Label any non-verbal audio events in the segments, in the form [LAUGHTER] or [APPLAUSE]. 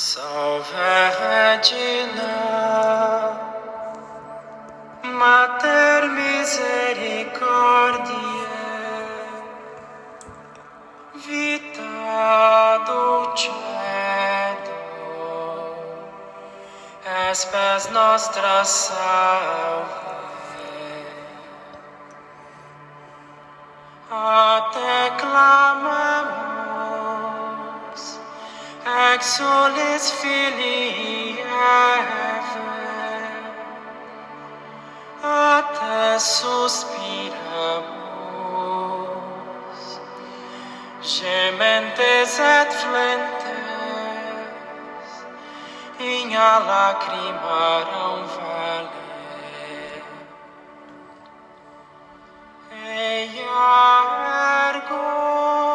Salve Regina, Mater Misericordiae, Vita Dulcedo, Espes Nostra Salve. A te clamamos, exulis filii a te suspiramos, gementes et flentes, in a lacrimarum vale. Eia ergo,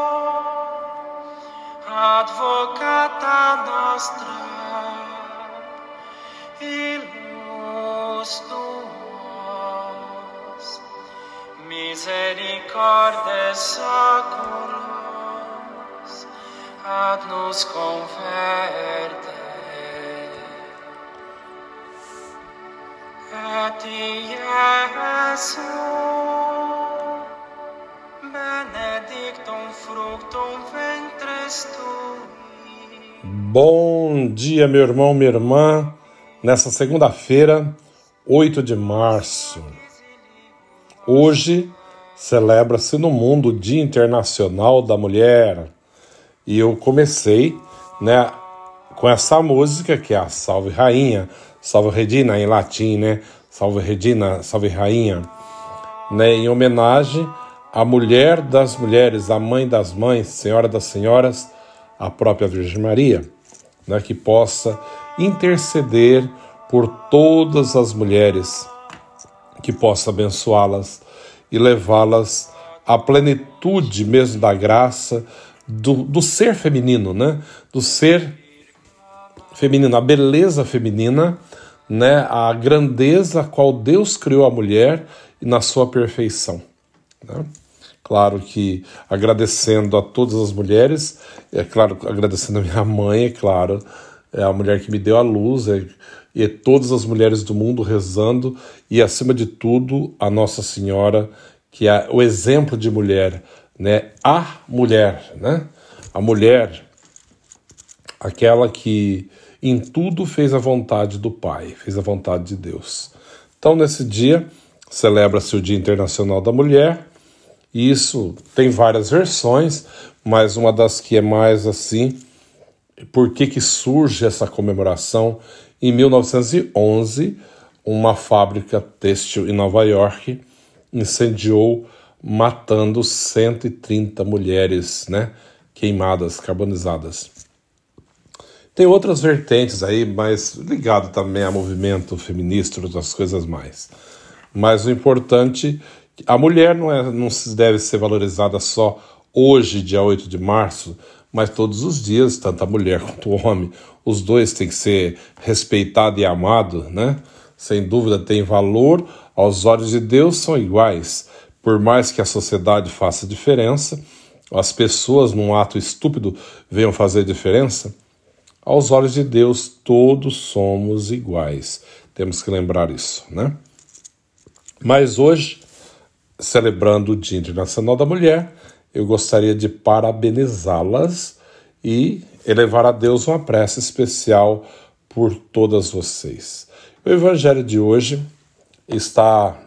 advocata nostra, ilus tuos, misericordes saculos, ad nos converte. Et Iesu, benedictum fructum veri, Bom dia, meu irmão, minha irmã, nessa segunda-feira, 8 de março. Hoje celebra-se no mundo o Dia Internacional da Mulher. E eu comecei, né, com essa música que é a Salve Rainha, Salve Regina em latim, né? Salve Regina, Salve Rainha, né, em homenagem à mulher das mulheres, a mãe das mães, Senhora das senhoras, a própria Virgem Maria, né, que possa interceder por todas as mulheres, que possa abençoá-las e levá-las à plenitude mesmo da graça do, do ser feminino, né? Do ser feminino, a beleza feminina, né? A grandeza a qual Deus criou a mulher e na sua perfeição. Né? Claro que agradecendo a todas as mulheres, é claro, agradecendo a minha mãe, é claro, é a mulher que me deu a luz, é, e todas as mulheres do mundo rezando, e acima de tudo, a Nossa Senhora, que é o exemplo de mulher, né? A mulher, né? A mulher, aquela que em tudo fez a vontade do Pai, fez a vontade de Deus. Então, nesse dia, celebra-se o Dia Internacional da Mulher, isso tem várias versões, mas uma das que é mais assim, por que, que surge essa comemoração? Em 1911, uma fábrica têxtil em Nova York incendiou, matando 130 mulheres né, queimadas, carbonizadas. Tem outras vertentes aí, mas ligado também a movimento feminista, outras coisas mais. Mas o importante, a mulher não, é, não deve ser valorizada só hoje, dia 8 de março, mas todos os dias, tanto a mulher quanto o homem, os dois têm que ser respeitados e amados, né? Sem dúvida tem valor, aos olhos de Deus são iguais. Por mais que a sociedade faça diferença, as pessoas num ato estúpido venham fazer diferença, aos olhos de Deus todos somos iguais. Temos que lembrar isso, né? Mas hoje, celebrando o Dia Internacional da Mulher, eu gostaria de parabenizá-las e elevar a Deus uma prece especial por todas vocês. O Evangelho de hoje está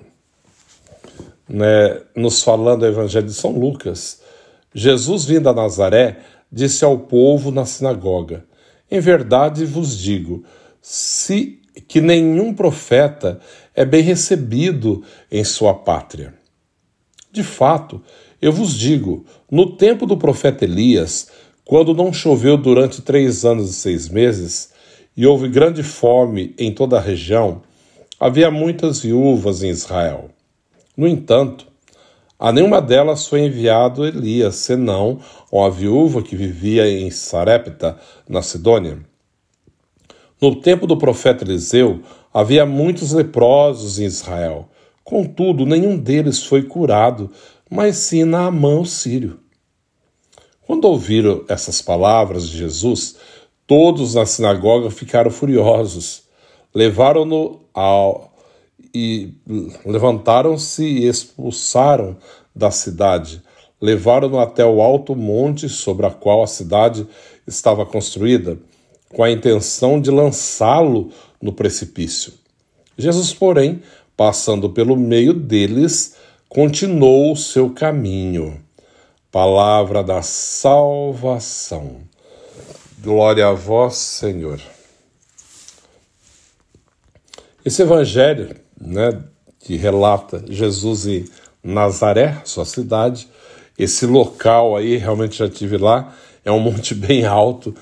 né, nos falando do Evangelho de São Lucas. Jesus, vindo a Nazaré, disse ao povo na sinagoga: Em verdade vos digo, se que nenhum profeta é bem recebido em sua pátria. De fato, eu vos digo, no tempo do profeta Elias, quando não choveu durante três anos e seis meses, e houve grande fome em toda a região, havia muitas viúvas em Israel. No entanto, a nenhuma delas foi enviado Elias, senão uma viúva que vivia em Sarepta, na Sidônia. No tempo do profeta Eliseu, havia muitos leprosos em Israel. Contudo, nenhum deles foi curado, mas sim Naamã o sírio. Quando ouviram essas palavras de Jesus, Todos na sinagoga ficaram furiosos. Levaram-no ao e levantaram-se e expulsaram da cidade. Levaram-no até o alto monte sobre a qual a cidade estava construída, com a intenção de lançá-lo no precipício. Jesus, porém, passando pelo meio deles, continuou o seu caminho. Palavra da salvação. Glória a vós, Senhor. Esse evangelho, né, que relata Jesus em Nazaré, sua cidade, esse local aí, realmente já tive lá, é um monte [LAUGHS] bem alto,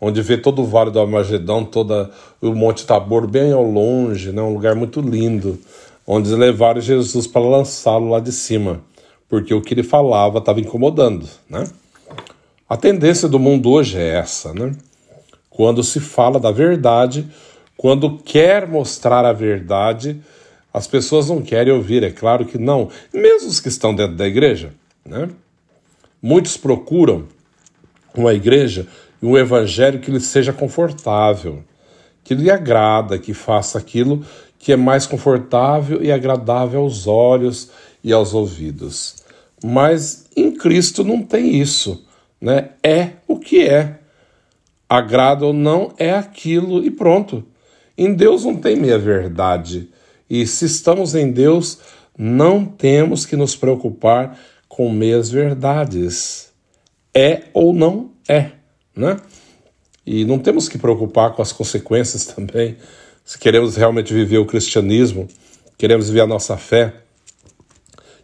onde vê todo o Vale do Armagedão, toda o Monte Tabor bem ao longe, né, um lugar muito lindo, onde levaram Jesus para lançá-lo lá de cima, porque o que ele falava estava incomodando, né? A tendência do mundo hoje é essa, né? Quando se fala da verdade, quando quer mostrar a verdade, as pessoas não querem ouvir, é claro que não. Mesmo os que estão dentro da igreja, né? Muitos procuram uma igreja e um evangelho que lhe seja confortável, que lhe agrada, que faça aquilo que é mais confortável e agradável aos olhos e aos ouvidos. Mas em Cristo não tem isso, né? É o que é. Agrada ou não é aquilo e pronto. Em Deus não tem meia verdade. E se estamos em Deus, não temos que nos preocupar com meias verdades. É ou não é, né? E não temos que preocupar com as consequências [LAUGHS] também. Se queremos realmente viver o cristianismo, queremos viver a nossa fé,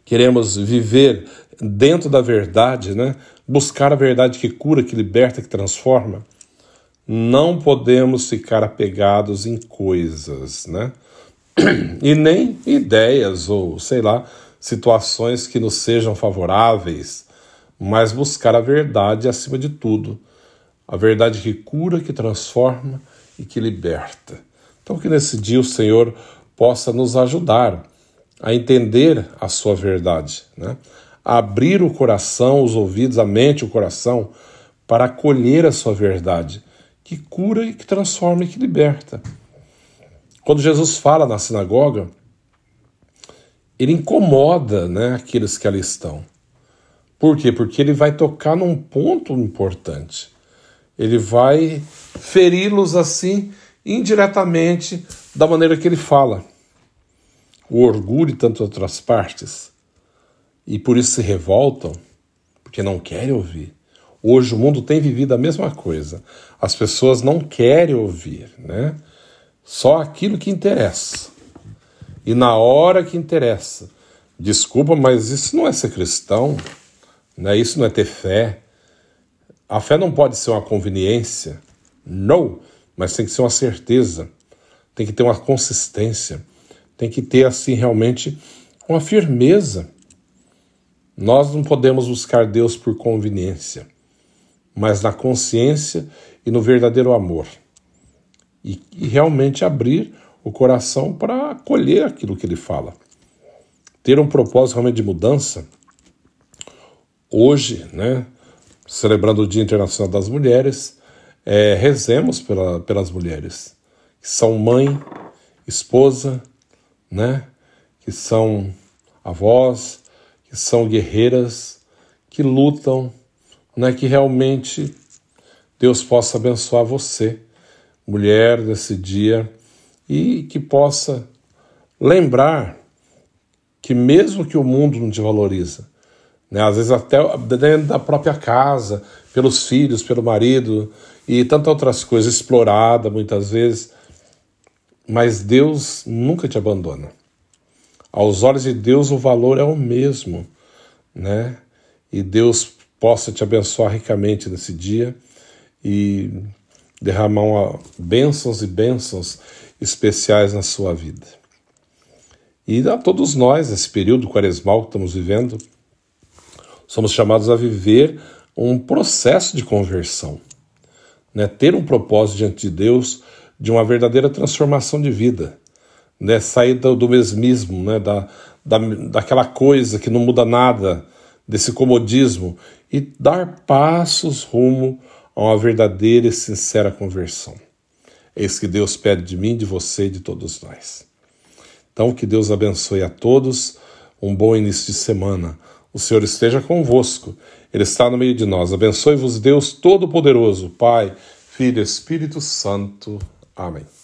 queremos viver dentro da verdade, né? Buscar a verdade que cura, que liberta, que transforma. Não podemos ficar apegados em coisas, né? [CLEARS THROAT] e nem ideias ou, sei lá, situações que nos sejam favoráveis, mas buscar a verdade acima de tudo. A verdade que cura, que transforma e que liberta. Então, que nesse dia o Senhor possa nos ajudar a entender a sua verdade, né? a abrir o coração, os ouvidos, a mente, o coração, para acolher a sua verdade, que cura e que transforma e que liberta. Quando Jesus fala na sinagoga, ele incomoda né, aqueles que ali estão. Por quê? Porque ele vai tocar num ponto importante. Ele vai feri-los assim, indiretamente, da maneira que ele fala. O orgulho e tantas outras partes. E por isso se revoltam, porque não querem ouvir. Hoje o mundo tem vivido a mesma coisa. As pessoas não querem ouvir, né? Só aquilo que interessa. E na hora que interessa. Desculpa, mas isso não é ser cristão, né? isso não é ter fé. A fé não pode ser uma conveniência, não, mas tem que ser uma certeza, tem que ter uma consistência, tem que ter assim realmente uma firmeza. Nós não podemos buscar Deus por conveniência, mas na consciência e no verdadeiro amor e, e realmente abrir o coração para acolher aquilo que ele fala. Ter um propósito realmente de mudança. Hoje, né, celebrando o Dia Internacional das Mulheres, é, rezemos pela, pelas mulheres que são mãe, esposa, né, que são avós, que são guerreiras, que lutam, né, que realmente Deus possa abençoar você mulher desse dia e que possa lembrar que mesmo que o mundo não te valoriza, né, às vezes até dentro da própria casa, pelos filhos, pelo marido e tantas outras coisas, explorada muitas vezes, mas Deus nunca te abandona. Aos olhos de Deus o valor é o mesmo, né? E Deus possa te abençoar ricamente nesse dia e derramar uma, bênçãos e bênçãos especiais na sua vida. E a todos nós, nesse período quaresmal que estamos vivendo, somos chamados a viver um processo de conversão, né? ter um propósito diante de Deus de uma verdadeira transformação de vida, né? sair do, do mesmismo, né? da, da, daquela coisa que não muda nada, desse comodismo, e dar passos rumo a uma verdadeira e sincera conversão. É isso que Deus pede de mim, de você e de todos nós. Então, que Deus abençoe a todos, um bom início de semana. O Senhor esteja convosco, Ele está no meio de nós. Abençoe-vos, Deus Todo-Poderoso, Pai, Filho Espírito Santo. Amém.